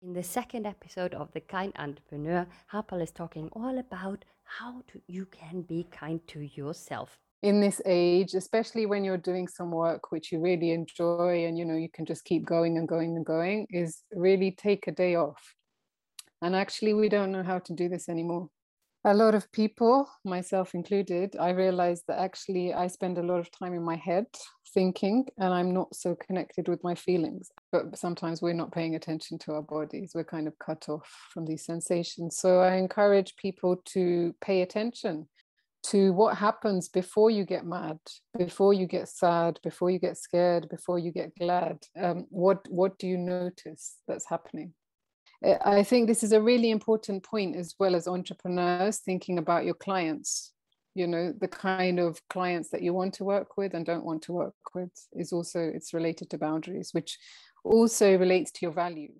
In the second episode of The Kind Entrepreneur, Harpal is talking all about how to, you can be kind to yourself. In this age, especially when you're doing some work which you really enjoy and you know you can just keep going and going and going, is really take a day off. And actually, we don't know how to do this anymore a lot of people, myself included, I realized that actually I spend a lot of time in my head thinking and I'm not so connected with my feelings. But sometimes we're not paying attention to our bodies. We're kind of cut off from these sensations. So I encourage people to pay attention to what happens before you get mad, before you get sad, before you get scared, before you get glad. Um, what what do you notice that's happening? I think this is a really important point as well as entrepreneurs thinking about your clients. You know, the kind of clients that you want to work with and don't want to work with is also it's related to boundaries, which also relates to your values.